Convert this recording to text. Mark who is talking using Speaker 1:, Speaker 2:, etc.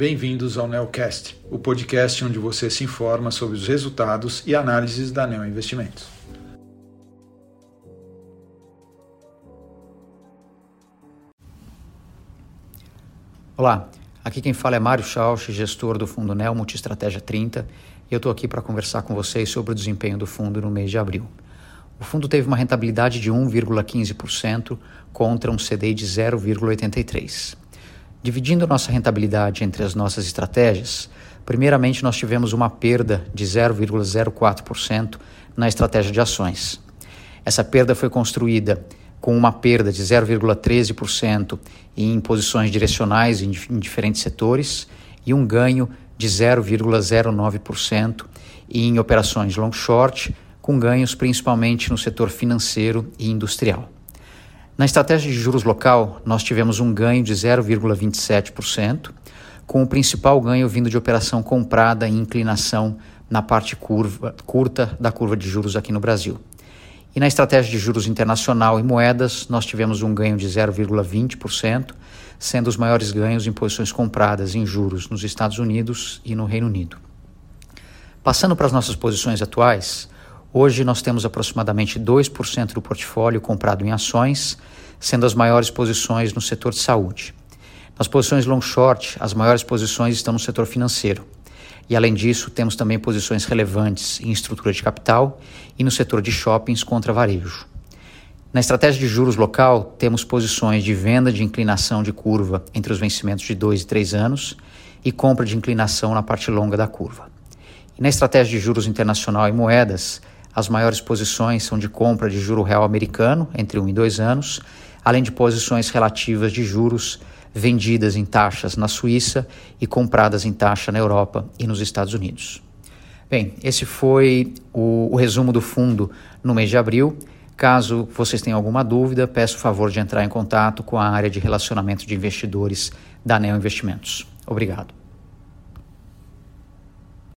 Speaker 1: bem-vindos ao Neocast, o podcast onde você se informa sobre os resultados e análises da Neo Investimentos.
Speaker 2: Olá, aqui quem fala é Mário Schausch, gestor do fundo Neo Multistratégia 30, e eu estou aqui para conversar com vocês sobre o desempenho do fundo no mês de abril. O fundo teve uma rentabilidade de 1,15% contra um CDI de 0,83%. Dividindo nossa rentabilidade entre as nossas estratégias, primeiramente nós tivemos uma perda de 0,04% na estratégia de ações. Essa perda foi construída com uma perda de 0,13% em posições direcionais em, diferentes setores e um ganho de 0,09% em operações long short, com ganhos principalmente no setor financeiro e industrial. Na estratégia de juros local, nós tivemos um ganho de 0,27%, com o principal ganho vindo de operação comprada em inclinação na parte curva, curta da curva de juros aqui no Brasil. E na estratégia de juros internacional e moedas, nós tivemos um ganho de 0,20%, sendo os maiores ganhos em posições compradas em juros nos Estados Unidos e no Reino Unido. Passando para as nossas posições atuais, Hoje nós temos aproximadamente 2% do portfólio comprado em ações, sendo as maiores posições no setor de saúde. Nas posições long short, as maiores posições estão no setor financeiro. E além disso, temos também posições relevantes em estrutura de capital e no setor de shoppings contra varejo. Na estratégia de juros local, temos posições de venda de inclinação de curva entre os vencimentos de 2 e 3 anos e compra de inclinação na parte longa da curva. E na estratégia de juros internacional e moedas, as maiores posições são de compra de juro real americano, entre 1 e 2 anos, além de posições relativas de juros vendidas em taxas na Suíça e compradas em taxa na Europa e nos Estados Unidos. Bem, esse foi o, o resumo do fundo no mês de abril. Caso vocês tenham alguma dúvida, peço o favor de entrar em contato com a área de relacionamento de investidores da Neo Investimentos. Obrigado.